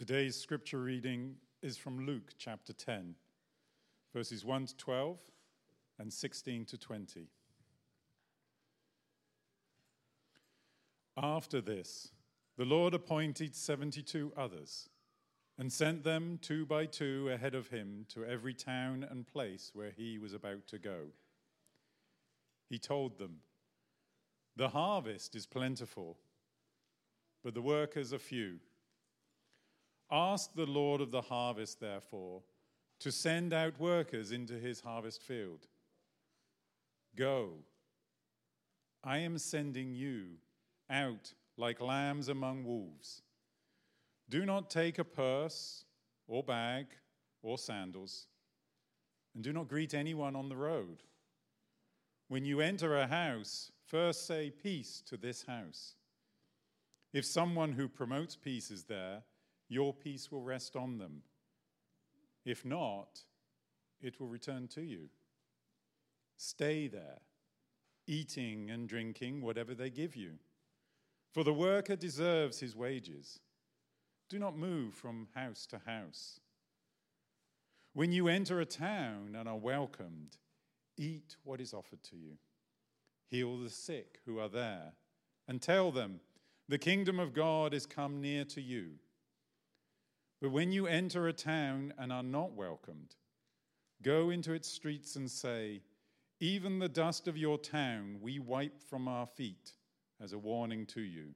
Today's scripture reading is from Luke chapter 10, verses 1 to 12 and 16 to 20. After this, the Lord appointed 72 others and sent them two by two ahead of him to every town and place where he was about to go. He told them, The harvest is plentiful, but the workers are few. Ask the Lord of the harvest, therefore, to send out workers into his harvest field. Go. I am sending you out like lambs among wolves. Do not take a purse or bag or sandals, and do not greet anyone on the road. When you enter a house, first say peace to this house. If someone who promotes peace is there, your peace will rest on them. If not, it will return to you. Stay there, eating and drinking whatever they give you, for the worker deserves his wages. Do not move from house to house. When you enter a town and are welcomed, eat what is offered to you. Heal the sick who are there, and tell them, The kingdom of God is come near to you. But when you enter a town and are not welcomed, go into its streets and say, Even the dust of your town we wipe from our feet as a warning to you.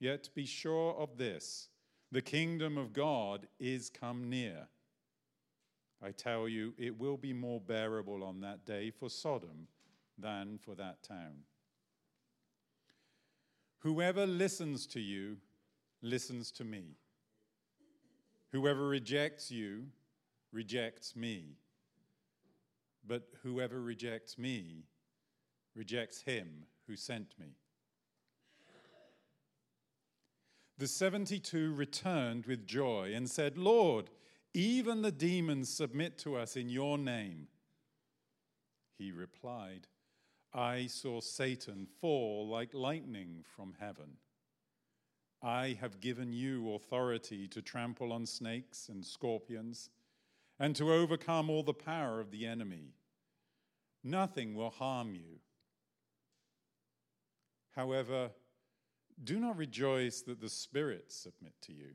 Yet be sure of this the kingdom of God is come near. I tell you, it will be more bearable on that day for Sodom than for that town. Whoever listens to you listens to me. Whoever rejects you rejects me. But whoever rejects me rejects him who sent me. The 72 returned with joy and said, Lord, even the demons submit to us in your name. He replied, I saw Satan fall like lightning from heaven. I have given you authority to trample on snakes and scorpions and to overcome all the power of the enemy. Nothing will harm you. However, do not rejoice that the spirits submit to you,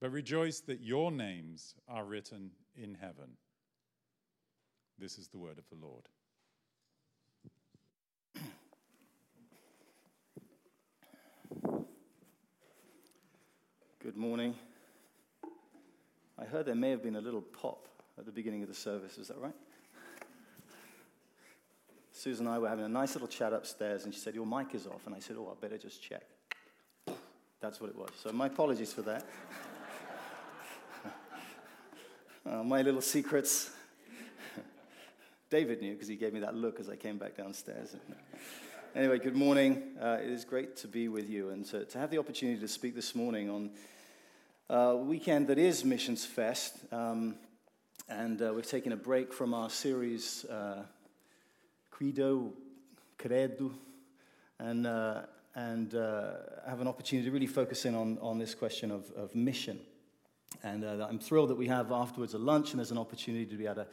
but rejoice that your names are written in heaven. This is the word of the Lord. Good morning. I heard there may have been a little pop at the beginning of the service. Is that right? Susan and I were having a nice little chat upstairs, and she said, Your mic is off. And I said, Oh, I better just check. That's what it was. So, my apologies for that. uh, my little secrets. David knew because he gave me that look as I came back downstairs. anyway, good morning. Uh, it is great to be with you and to, to have the opportunity to speak this morning on uh, weekend that is Missions Fest. Um, and uh, we've taken a break from our series, uh, Credo, Credo, and, uh, and uh, have an opportunity to really focus in on, on this question of, of mission. And I'm thrilled that we have afterwards a lunch, and there's an opportunity to be able to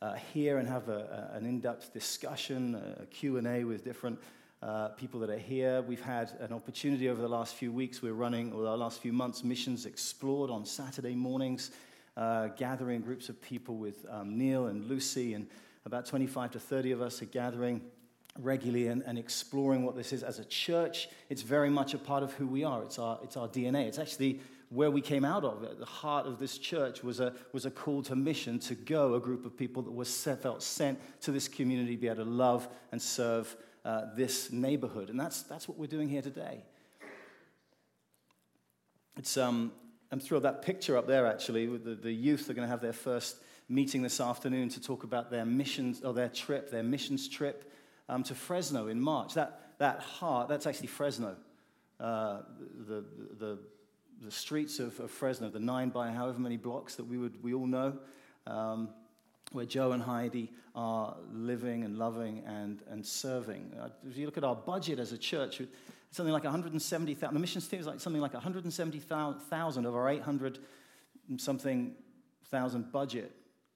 uh, hear and have a, a, an in-depth discussion, a Q&A with different uh, people that are here. We've had an opportunity over the last few weeks. We're running, or the last few months, Missions Explored on Saturday mornings, uh, gathering groups of people with um, Neil and Lucy, and about 25 to 30 of us are gathering regularly and, and, exploring what this is as a church. It's very much a part of who we are. It's our, it's our DNA. It's actually where we came out of. At the heart of this church was a, was a call to mission to go, a group of people that was set, felt sent to this community, be able to love and serve uh, this neighborhood. And that's, that's what we're doing here today. It's, um, I'm thrilled that picture up there, actually, the, the youth are going to have their first meeting this afternoon to talk about their missions or their trip, their missions trip um, to Fresno in March. That, that heart, that's actually Fresno. Uh, the, the, the streets of, of, Fresno, the nine by however many blocks that we, would, we all know. Um, where Joe and Heidi are living and loving and, and serving. Uh, if you look at our budget as a church, something like 170,000. The missions team is like something like 170,000 of our 800 something thousand budget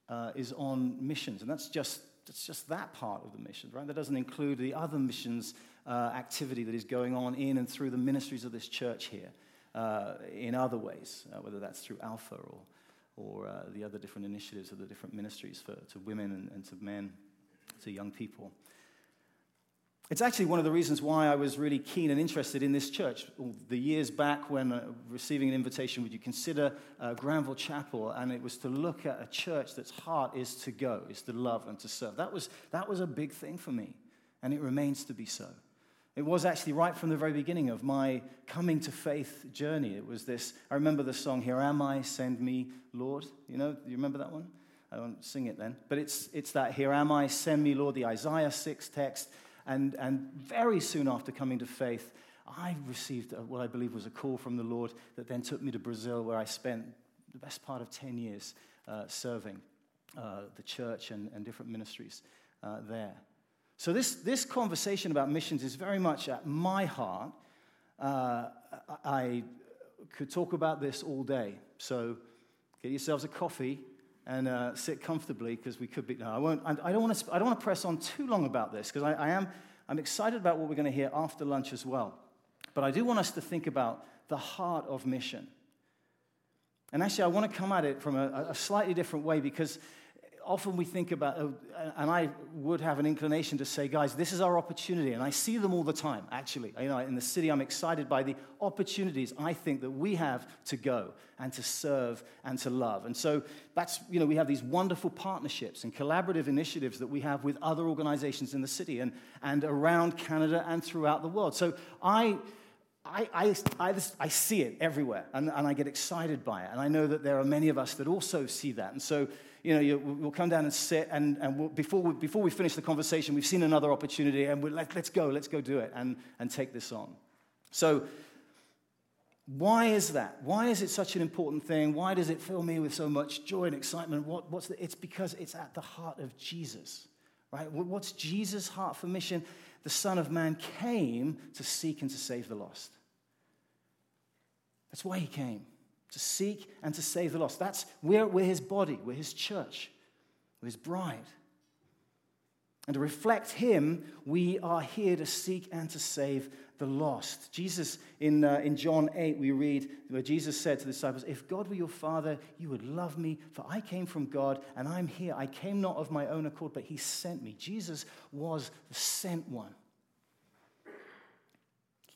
uh, is on missions. And that's just, that's just that part of the mission, right? That doesn't include the other missions uh, activity that is going on in and through the ministries of this church here uh, in other ways, uh, whether that's through Alpha or, or uh, the other different initiatives of the different ministries for, to women and, and to men, to young people. It's actually one of the reasons why I was really keen and interested in this church. The years back when uh, receiving an invitation, would you consider uh, Granville Chapel? And it was to look at a church that's heart is to go, is to love and to serve. That was, that was a big thing for me, and it remains to be so. It was actually right from the very beginning of my coming to faith journey. It was this I remember the song, Here Am I, Send Me, Lord. You know, you remember that one? I won't sing it then. But it's, it's that, Here am I, send me, Lord, the Isaiah 6 text and, and very soon after coming to faith, I received what I believe was a call from the Lord that then took me to Brazil, where I spent the best part of 10 years uh, serving uh, the church and, and different ministries uh, there. So, this, this conversation about missions is very much at my heart. Uh, I could talk about this all day. So, get yourselves a coffee and uh, sit comfortably because we could be. No, I won't. I don't want to. I don't want to press on too long about this because I, I, am. I'm excited about what we're going to hear after lunch as well. But I do want us to think about the heart of mission. And actually, I want to come at it from a, a slightly different way because often we think about, uh, and I would have an inclination to say, guys, this is our opportunity. And I see them all the time, actually. You know, in the city, I'm excited by the opportunities I think that we have to go and to serve and to love. And so that's, you know, we have these wonderful partnerships and collaborative initiatives that we have with other organizations in the city and, and around Canada and throughout the world. So I, I, I, I, I, see it everywhere and, and I get excited by it. And I know that there are many of us that also see that. And so you know, you, we'll come down and sit, and, and we'll, before, we, before we finish the conversation, we've seen another opportunity, and we're like, let's go, let's go do it and, and take this on. So, why is that? Why is it such an important thing? Why does it fill me with so much joy and excitement? What, what's the, it's because it's at the heart of Jesus, right? What's Jesus' heart for mission? The Son of Man came to seek and to save the lost. That's why he came to seek and to save the lost. That's we're, we're his body, we're his church, we're his bride. And to reflect him, we are here to seek and to save the lost. Jesus, in, uh, in John 8, we read where Jesus said to the disciples, If God were your father, you would love me, for I came from God and I'm here. I came not of my own accord, but he sent me. Jesus was the sent one.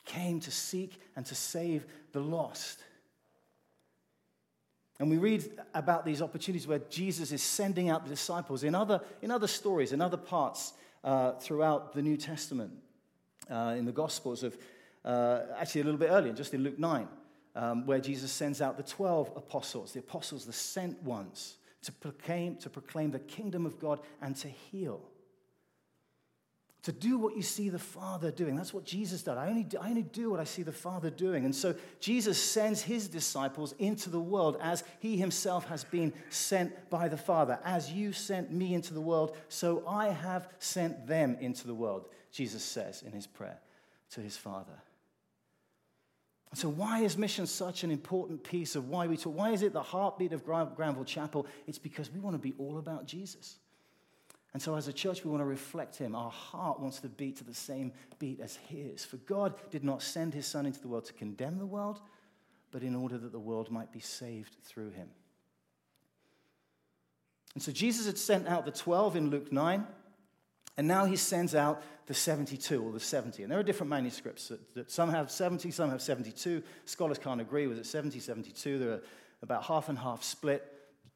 Came to seek and to save the lost. And we read about these opportunities where Jesus is sending out the disciples in other, in other stories, in other parts uh, throughout the New Testament, uh, in the Gospels of, uh, actually a little bit earlier, just in Luke 9, um, where Jesus sends out the 12 apostles, the apostles, the sent ones, to proclaim, to proclaim the kingdom of God and to heal to do what you see the Father doing. That's what Jesus did. I only, do, I only do what I see the Father doing. And so Jesus sends his disciples into the world as he himself has been sent by the Father. As you sent me into the world, so I have sent them into the world, Jesus says in his prayer to his Father. So, why is mission such an important piece of why we talk? Why is it the heartbeat of Granville Chapel? It's because we want to be all about Jesus. And so, as a church, we want to reflect him. Our heart wants to beat to the same beat as his. For God did not send his Son into the world to condemn the world, but in order that the world might be saved through him. And so, Jesus had sent out the 12 in Luke 9, and now he sends out the 72 or the 70. And there are different manuscripts that, that some have 70, some have 72. Scholars can't agree. Was it 70, 72? They're about half and half split.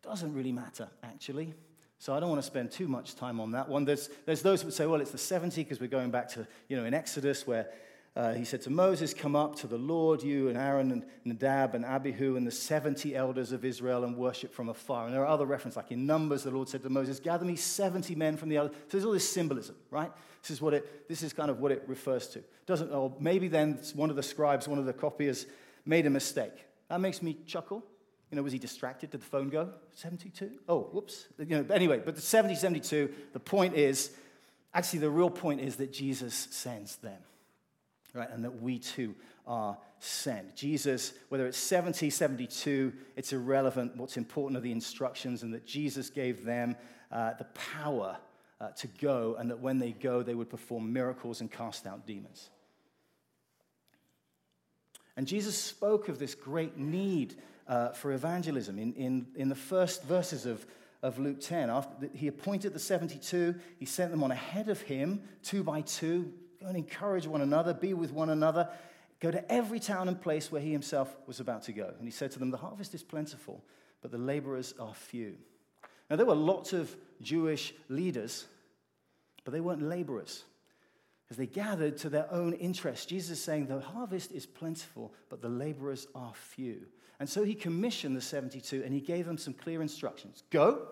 Doesn't really matter, actually. So I don't want to spend too much time on that one. There's, there's those who would say, well, it's the 70 because we're going back to, you know, in Exodus where uh, he said to Moses, Come up to the Lord, you and Aaron and Nadab and Abihu and the 70 elders of Israel and worship from afar. And there are other references, like in Numbers, the Lord said to Moses, Gather me 70 men from the elders. So there's all this symbolism, right? This is, what it, this is kind of what it refers to. Doesn't, or maybe then one of the scribes, one of the copiers, made a mistake. That makes me chuckle you know, was he distracted? Did the phone go? 72? Oh, whoops. You know, anyway, but the 70, 72, the point is, actually, the real point is that Jesus sends them. right? And that we too are sent. Jesus, whether it's 70, 72, it's irrelevant. What's important are the instructions, and that Jesus gave them uh, the power uh, to go, and that when they go, they would perform miracles and cast out demons. And Jesus spoke of this great need uh, for evangelism in, in, in the first verses of, of Luke 10. After he appointed the 72, he sent them on ahead of him, two by two. Go and encourage one another, be with one another, go to every town and place where he himself was about to go. And he said to them, The harvest is plentiful, but the laborers are few. Now, there were lots of Jewish leaders, but they weren't laborers as they gathered to their own interests. Jesus is saying, The harvest is plentiful, but the laborers are few. And so he commissioned the 72 and he gave them some clear instructions Go,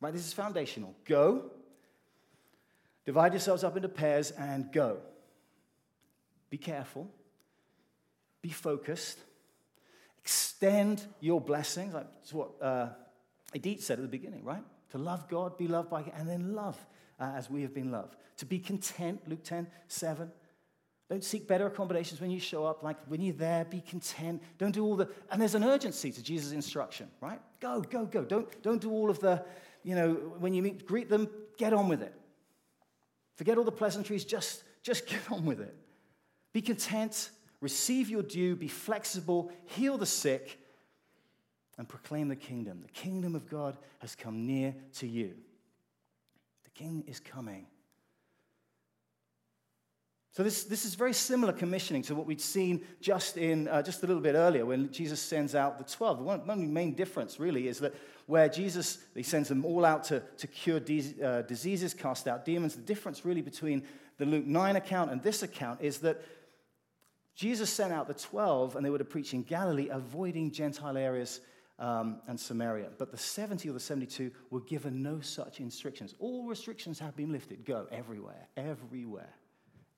right? This is foundational. Go, divide yourselves up into pairs and go. Be careful, be focused, extend your blessings. That's what uh, Edith said at the beginning, right? To love God, be loved by God, and then love uh, as we have been loved. To be content, Luke 10, 7. Don't seek better accommodations when you show up. Like when you're there, be content. Don't do all the, and there's an urgency to Jesus' instruction, right? Go, go, go. Don't, don't do all of the, you know, when you meet, greet them, get on with it. Forget all the pleasantries, just, just get on with it. Be content, receive your due, be flexible, heal the sick, and proclaim the kingdom. The kingdom of God has come near to you The king is coming. So this, this is very similar commissioning to what we'd seen just in uh, just a little bit earlier when Jesus sends out the 12. The one, one main difference really is that where Jesus he sends them all out to, to cure de- uh, diseases, cast out demons, the difference really between the Luke 9 account and this account is that Jesus sent out the 12 and they were to preach in Galilee, avoiding Gentile areas um, and Samaria. But the 70 or the 72 were given no such restrictions. All restrictions have been lifted. Go everywhere, everywhere.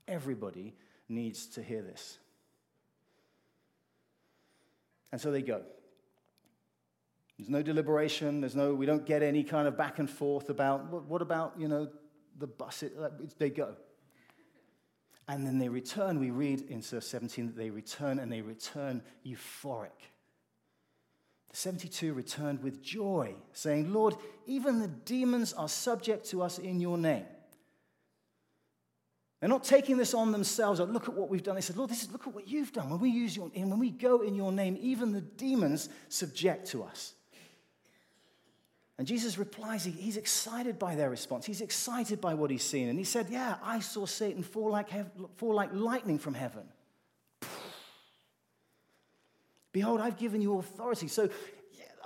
Everybody needs to hear this. And so they go. There's no deliberation. There's no, we don't get any kind of back and forth about what, what about, you know, the bus. It, they go. And then they return. We read in verse 17 that they return and they return euphoric. The 72 returned with joy, saying, Lord, even the demons are subject to us in your name. They're not taking this on themselves. Look at what we've done. They said, Lord, this is, look at what you've done. When we use your when we go in your name, even the demons subject to us. And Jesus replies, he, he's excited by their response. He's excited by what he's seen. And he said, Yeah, I saw Satan fall like, fall like lightning from heaven. Behold, I've given you authority. So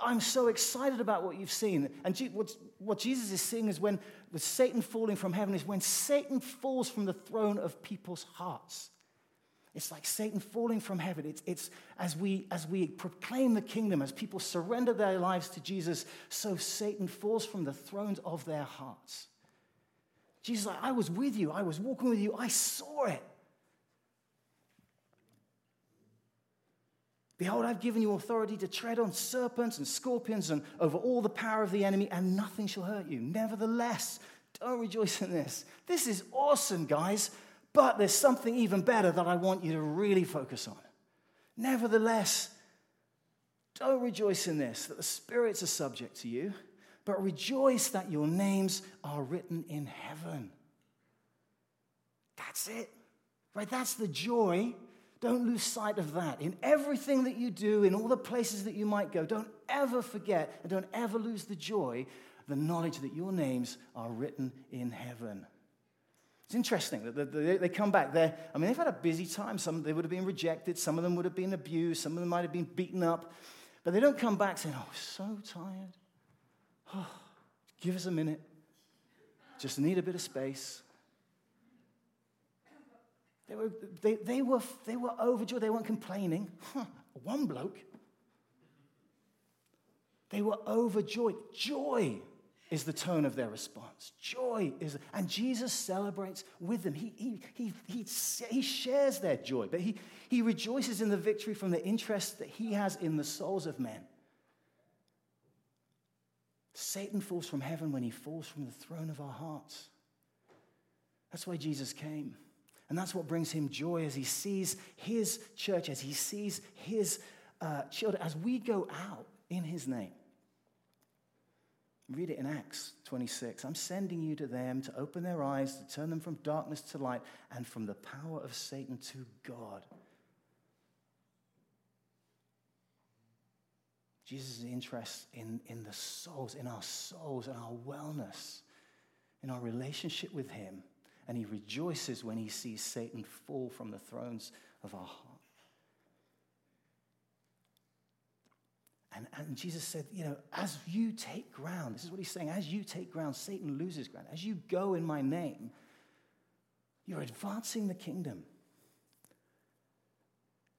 I'm so excited about what you've seen. And what Jesus is seeing is when, with Satan falling from heaven, is when Satan falls from the throne of people's hearts. It's like Satan falling from heaven. It's, it's as, we, as we proclaim the kingdom, as people surrender their lives to Jesus, so Satan falls from the thrones of their hearts. Jesus, I was with you. I was walking with you. I saw it. Behold, I've given you authority to tread on serpents and scorpions and over all the power of the enemy, and nothing shall hurt you. Nevertheless, don't rejoice in this. This is awesome, guys, but there's something even better that I want you to really focus on. Nevertheless, don't rejoice in this, that the spirits are subject to you, but rejoice that your names are written in heaven. That's it, right? That's the joy don't lose sight of that. In everything that you do, in all the places that you might go, don't ever forget and don't ever lose the joy, the knowledge that your names are written in heaven. It's interesting that they come back there. I mean, they've had a busy time. Some they would have been rejected, some of them would have been abused, some of them might have been beaten up. But they don't come back saying, Oh, so tired. Oh, give us a minute. Just need a bit of space. They were, they, they were, they were overjoyed. They weren't complaining. Huh, one bloke. They were overjoyed. Joy is the tone of their response. Joy is, and Jesus celebrates with them. He, he, he, he, he shares their joy, but he, he rejoices in the victory from the interest that he has in the souls of men. Satan falls from heaven when he falls from the throne of our hearts. That's why Jesus came. And that's what brings him joy as he sees his church, as he sees his uh, children, as we go out in his name. Read it in Acts 26. I'm sending you to them to open their eyes, to turn them from darkness to light, and from the power of Satan to God. Jesus' interest in, in the souls, in our souls, in our wellness, in our relationship with Him. And He rejoices when He sees Satan fall from the thrones of our heart. And, and Jesus said, you know, as you take ground, this is what he's saying, as you take ground, Satan loses ground. As you go in my name, you're advancing the kingdom.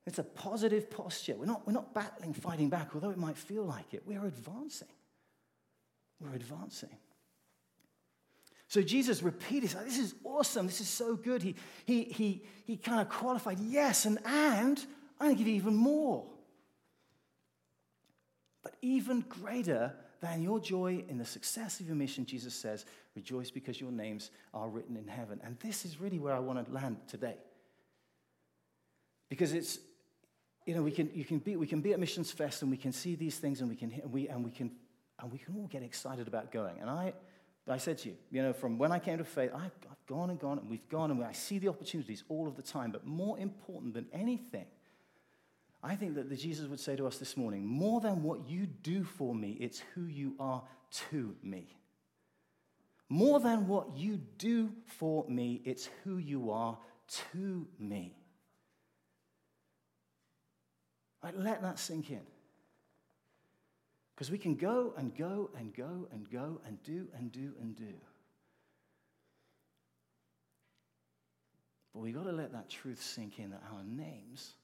It's a positive posture. We're not, we're not battling, fighting back, although it might feel like it. We're advancing. We're advancing. So Jesus repeated, this is awesome. This is so good. He, he, he, he kind of qualified, yes, and, and I'm going to give you even more. But even greater than your joy in the success of your mission, Jesus says, rejoice because your names are written in heaven. And this is really where I want to land today. Because it's, you know, we can, you can be, we can be at Missions Fest and we can see these things and we can, and we, and we can, and we can all get excited about going. And I, I said to you, you know, from when I came to faith, I've, I've gone and gone and we've gone and I see the opportunities all of the time. But more important than anything I think that the Jesus would say to us this morning more than what you do for me, it's who you are to me. More than what you do for me, it's who you are to me. Right, let that sink in. Because we can go and go and go and go and do and do and do. But we've got to let that truth sink in that our names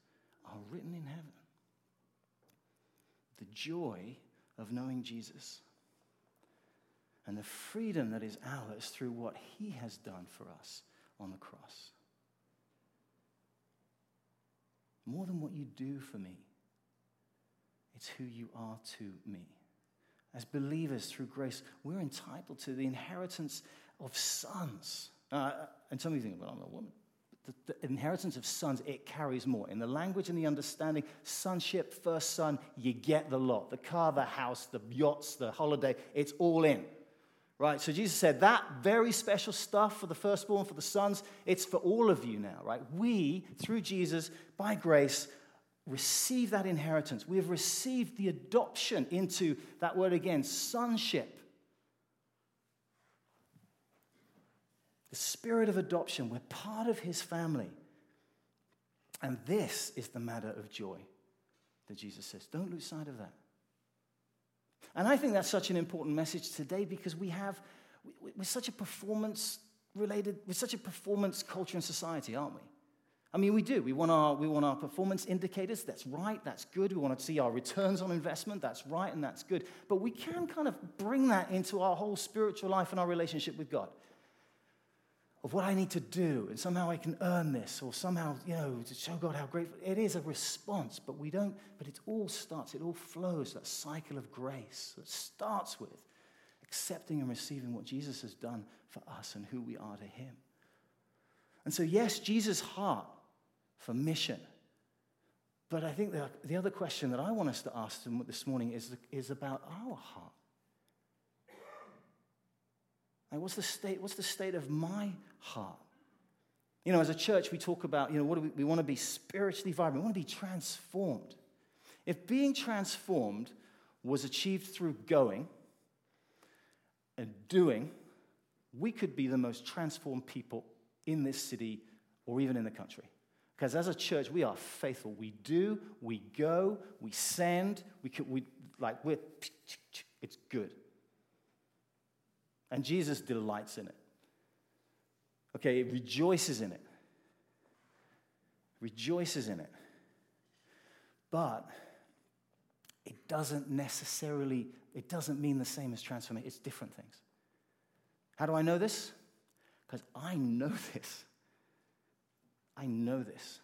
are written in heaven. The joy of knowing Jesus and the freedom that is ours through what he has done for us on the cross. More than what you do for me, it's who you are to me. As believers through grace, we're entitled to the inheritance of sons. Uh, and some of you think, well, I'm a woman the, the inheritance of sons, it carries more. In the language and the understanding, sonship, first son, you get the lot. The car, the house, the yachts, the holiday, it's all in. Right? So Jesus said that very special stuff for the firstborn, for the sons, it's for all of you now, right? We, through Jesus, by grace, receive that inheritance. We have received the adoption into that word again, sonship. The spirit of adoption, we're part of his family. And this is the matter of joy that Jesus says. Don't lose sight of that. And I think that's such an important message today because we have, we're such a performance related, we're such a performance culture and society, aren't we? I mean, we do. We want, our, we want our performance indicators. That's right. That's good. We want to see our returns on investment. That's right. And that's good. But we can kind of bring that into our whole spiritual life and our relationship with God of what I need to do, and somehow I can earn this, or somehow, you know, to show God how grateful. It is a response, but we don't, but it all starts, it all flows, that cycle of grace that starts with accepting and receiving what Jesus has done for us and who we are to Him. And so, yes, Jesus' heart for mission. But I think the, the other question that I want us to ask this morning is, is about our heart. Like, what's the state, what's the state of my heart? You know, as a church, we talk about, you know, what do we, we want to be spiritually vibrant. We want to be transformed. If being transformed was achieved through going and doing, we could be the most transformed people in this city or even in the country. Because as a church, we are faithful. We do, we go, we send, we, we like, we're, it's good. And Jesus delights in it. Okay, it rejoices in it. Rejoices in it. But it doesn't necessarily, it doesn't mean the same as transformation. It's different things. How do I know this? Because I know this. I know this.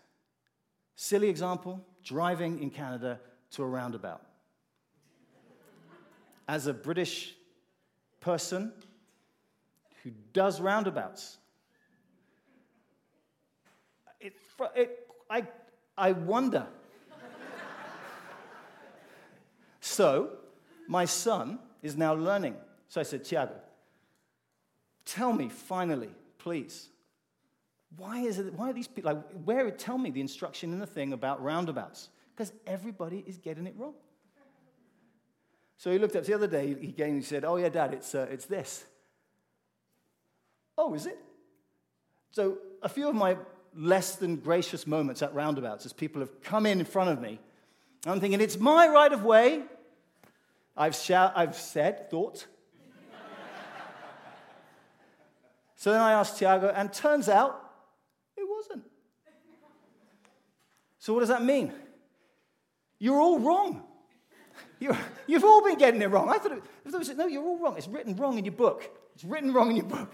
Silly example driving in Canada to a roundabout. As a British person who does roundabouts. it, I, I wonder. so, my son is now learning. So I said, Tiago, tell me finally, please, why is it, why are these people, like, where, tell me the instruction in the thing about roundabouts. Because everybody is getting it wrong. So he looked up the other day, he came and said, Oh, yeah, Dad, it's, uh, it's this. Oh, is it? So a few of my less than gracious moments at roundabouts as people have come in in front of me, I'm thinking, It's my right of way. I've, shout, I've said, thought. so then I asked Tiago, and turns out wasn't. So what does that mean? You're all wrong. You, have all been getting it wrong. I thought, it, I thought it was, no, you're all wrong. It's written wrong in your book. It's written wrong in your book.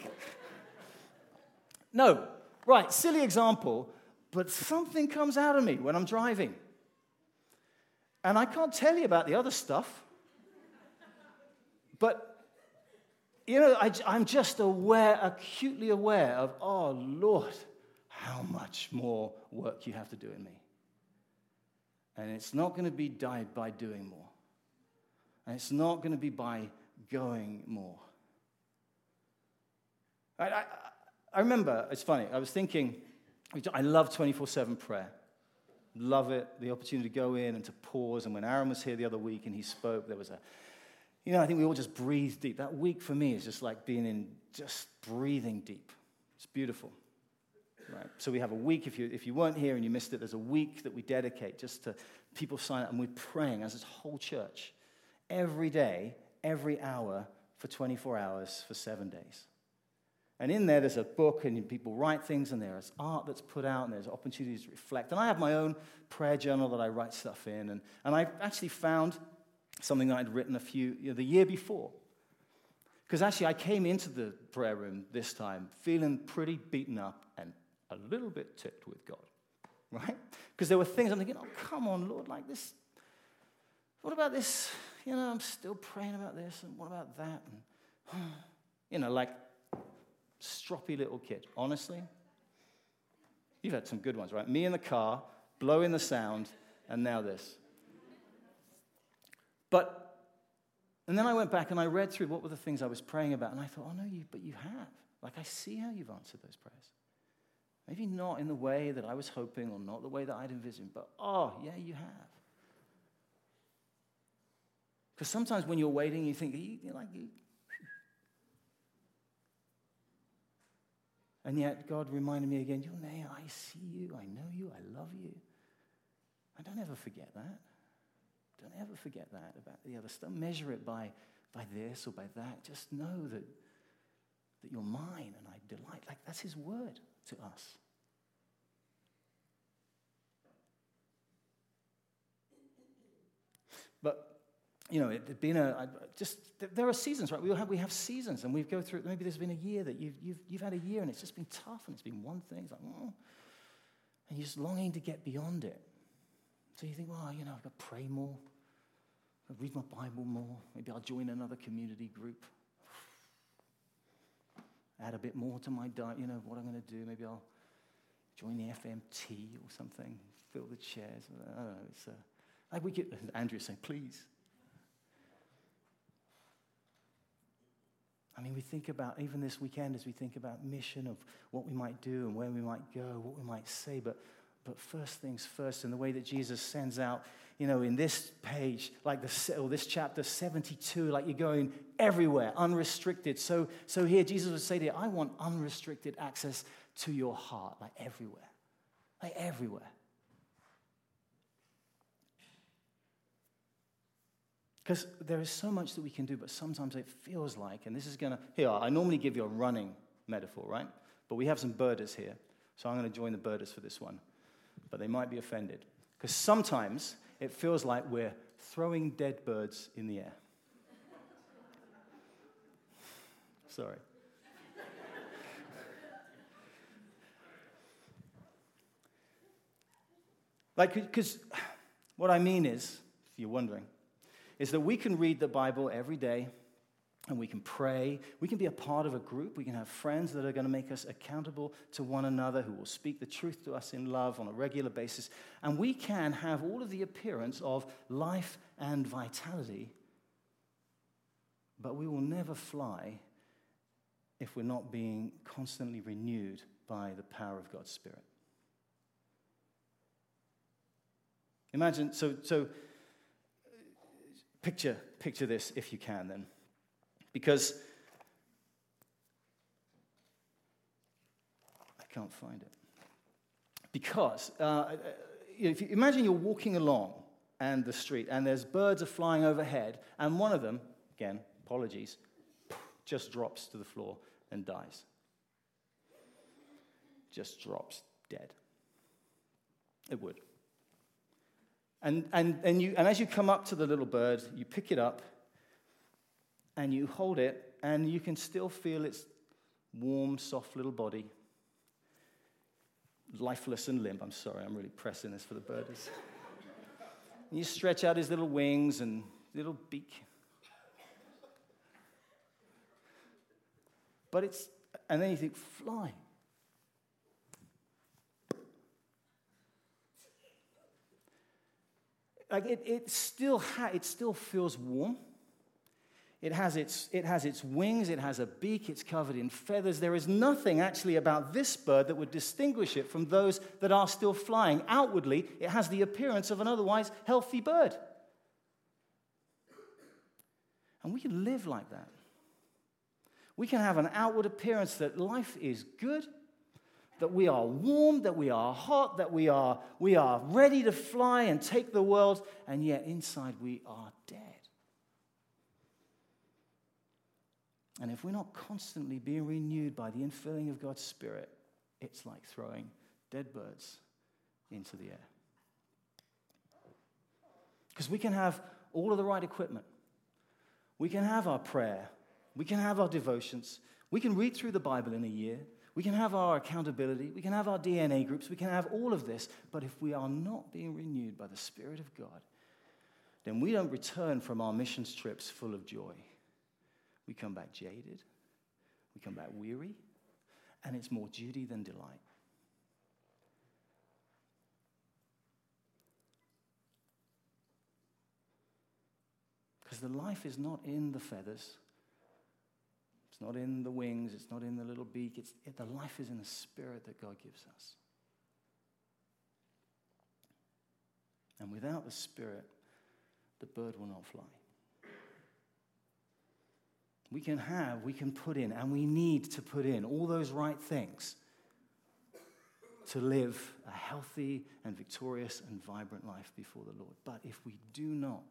no, right, silly example, but something comes out of me when I'm driving. And I can't tell you about the other stuff. But, you know, I, I'm just aware, acutely aware of, oh, Lord, how much more work you have to do in me. And it's not going to be died by doing more. And it's not going to be by going more. I, I, I remember, it's funny, I was thinking, I love 24 7 prayer. Love it, the opportunity to go in and to pause. And when Aaron was here the other week and he spoke, there was a, you know, I think we all just breathe deep. That week for me is just like being in, just breathing deep. It's beautiful. Right? So we have a week, if you, if you weren't here and you missed it, there's a week that we dedicate just to people sign up and we're praying as this whole church every day, every hour for 24 hours for seven days. And in there, there's a book, and people write things, and there's art that's put out, and there's opportunities to reflect. And I have my own prayer journal that I write stuff in. And, and I actually found something that I'd written a few, you know, the year before. Because actually, I came into the prayer room this time feeling pretty beaten up a little bit ticked with God, right? Because there were things I'm thinking, oh, come on, Lord, like this. What about this? You know, I'm still praying about this, and what about that? And, you know, like stroppy little kid, honestly. You've had some good ones, right? Me in the car, blowing the sound, and now this. But, and then I went back and I read through what were the things I was praying about, and I thought, oh no, you, but you have. Like, I see how you've answered those prayers. Maybe not in the way that I was hoping or not the way that I'd envisioned, but oh, yeah, you have. Because sometimes when you're waiting, you think, you, like, you, And yet, God reminded me again, Yonea, I see you, I know you, I love you. I don't ever forget that. Don't ever forget that about the other stuff. Measure it by, by this or by that. Just know that, that you're mine and I delight. Like, that's His word to us. But you know, it had been a, just, there are seasons, right? We have, we have seasons and we go through, maybe there's been a year that you've, you've, you've had a year and it's just been tough and it's been one thing. It's like, oh. and you're just longing to get beyond it. So you think, well, you know, I've got to pray more. I'll read my Bible more. Maybe I'll join another community group. Add a bit more to my diet. You know, what I'm going to do. Maybe I'll join the FMT or something. Fill the chairs. I don't know. It's, uh, like we get, Andrew's saying, please. I mean, we think about, even this weekend, as we think about mission of what we might do and where we might go, what we might say, but, but first things first, and the way that Jesus sends out, you know, in this page, like the, or this chapter 72, like you're going everywhere, unrestricted. So, so here, Jesus would say to you, I want unrestricted access to your heart, like everywhere, like everywhere. Because there is so much that we can do, but sometimes it feels like, and this is going to, here, I normally give you a running metaphor, right? But we have some birders here, so I'm going to join the birders for this one. But they might be offended. Because sometimes it feels like we're throwing dead birds in the air. Sorry. like, because what I mean is, if you're wondering, is that we can read the Bible every day, and we can pray. We can be a part of a group. We can have friends that are going to make us accountable to one another, who will speak the truth to us in love on a regular basis. And we can have all of the appearance of life and vitality, but we will never fly if we're not being constantly renewed by the power of God's Spirit. Imagine, so, so picture, picture this if you can then. Because I can't find it. Because uh, if you imagine you're walking along and the street and there's birds are flying overhead and one of them, again, apologies, just drops to the floor and dies. Just drops dead. It would. And, and, and, you, and as you come up to the little bird, you pick it up and you hold it, and you can still feel its warm, soft little body, lifeless and limp. I'm sorry, I'm really pressing this for the birds. and you stretch out his little wings and little beak. But it's, and then you think, fly. Like it, it, still ha- it still feels warm. It has, its, it has its wings, it has a beak, it's covered in feathers. There is nothing actually about this bird that would distinguish it from those that are still flying. Outwardly, it has the appearance of an otherwise healthy bird. And we can live like that. We can have an outward appearance that life is good, that we are warm, that we are hot, that we are, we are ready to fly and take the world, and yet inside we are dead. And if we're not constantly being renewed by the infilling of God's Spirit, it's like throwing dead birds into the air. Because we can have all of the right equipment. We can have our prayer. We can have our devotions. We can read through the Bible in a year. We can have our accountability. We can have our DNA groups. We can have all of this. But if we are not being renewed by the Spirit of God, then we don't return from our missions trips full of joy. We come back jaded, we come back weary, and it's more duty than delight. Because the life is not in the feathers, it's not in the wings, it's not in the little beak, it's, it, the life is in the spirit that God gives us. And without the spirit, the bird will not fly we can have, we can put in, and we need to put in all those right things to live a healthy and victorious and vibrant life before the Lord. But if we do not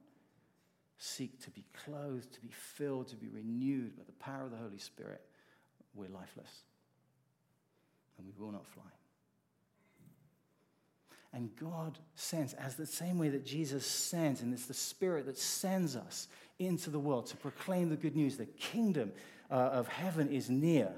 seek to be clothed, to be filled, to be renewed by the power of the Holy Spirit, we're lifeless. And we will not fly. And God sends, as the same way that Jesus sends, and it's the Spirit that sends us into the world to proclaim the good news. The kingdom uh, of heaven is near.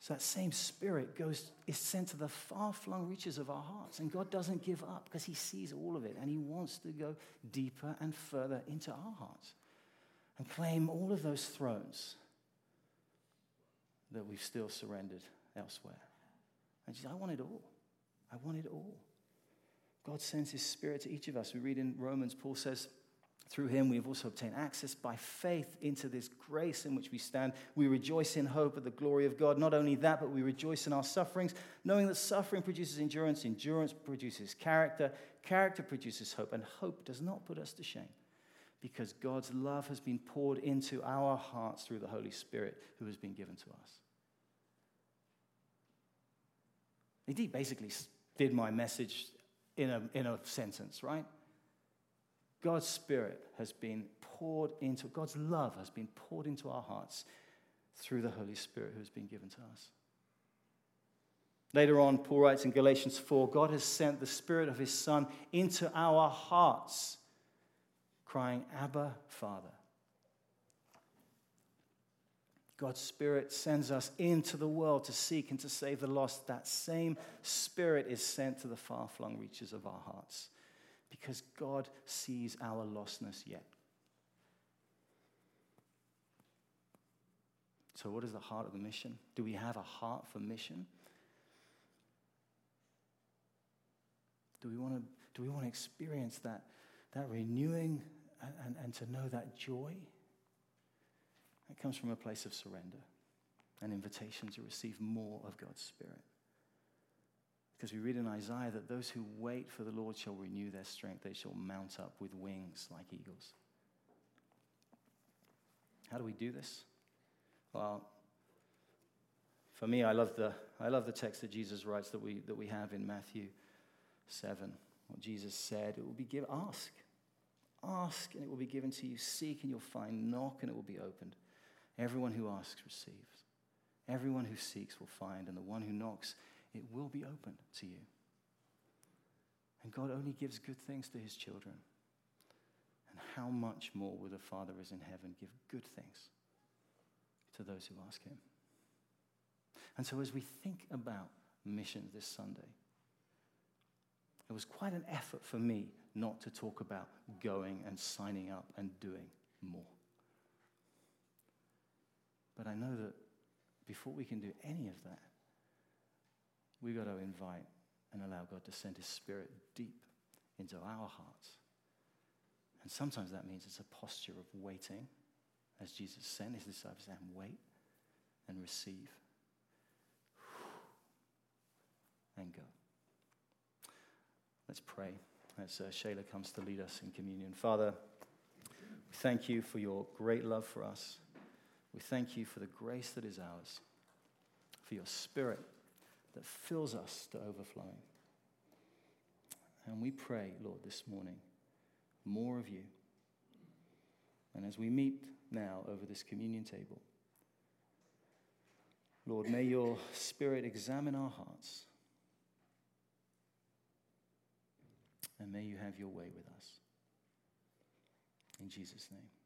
So that same spirit goes is sent to the far-flung reaches of our hearts. And God doesn't give up because he sees all of it and he wants to go deeper and further into our hearts and claim all of those thrones that we've still surrendered elsewhere. And she said, I want it all. I want it all. God sends his spirit to each of us. We read in Romans, Paul says, through him, we have also obtained access by faith into this grace in which we stand. We rejoice in hope of the glory of God. Not only that, but we rejoice in our sufferings, knowing that suffering produces endurance, endurance produces character, character produces hope, and hope does not put us to shame because God's love has been poured into our hearts through the Holy Spirit who has been given to us. He basically did my message in a, in a sentence, right? God's Spirit has been poured into, God's love has been poured into our hearts through the Holy Spirit who has been given to us. Later on, Paul writes in Galatians 4 God has sent the Spirit of His Son into our hearts, crying, Abba, Father. God's Spirit sends us into the world to seek and to save the lost. That same Spirit is sent to the far flung reaches of our hearts because God sees our lostness yet. So, what is the heart of the mission? Do we have a heart for mission? Do we want to, do we want to experience that, that renewing and, and, and to know that joy? It comes from a place of surrender, an invitation to receive more of God's Spirit. Because we read in Isaiah that those who wait for the Lord shall renew their strength, they shall mount up with wings like eagles. How do we do this? Well, for me, I love the, I love the text that Jesus writes that we, that we have in Matthew 7. What Jesus said, it will be given, ask. Ask and it will be given to you. Seek and you'll find. Knock and it will be opened. Everyone who asks receives. Everyone who seeks will find. And the one who knocks, it will be opened to you. And God only gives good things to his children. And how much more will the Father is in heaven give good things to those who ask him? And so, as we think about missions this Sunday, it was quite an effort for me not to talk about going and signing up and doing more. But I know that before we can do any of that, we've got to invite and allow God to send His Spirit deep into our hearts. And sometimes that means it's a posture of waiting, as Jesus sent His disciples and wait and receive and go. Let's pray as uh, Shayla comes to lead us in communion. Father, we thank you for your great love for us. We thank you for the grace that is ours, for your spirit that fills us to overflowing. And we pray, Lord, this morning, more of you. And as we meet now over this communion table, Lord, may your spirit examine our hearts. And may you have your way with us. In Jesus' name.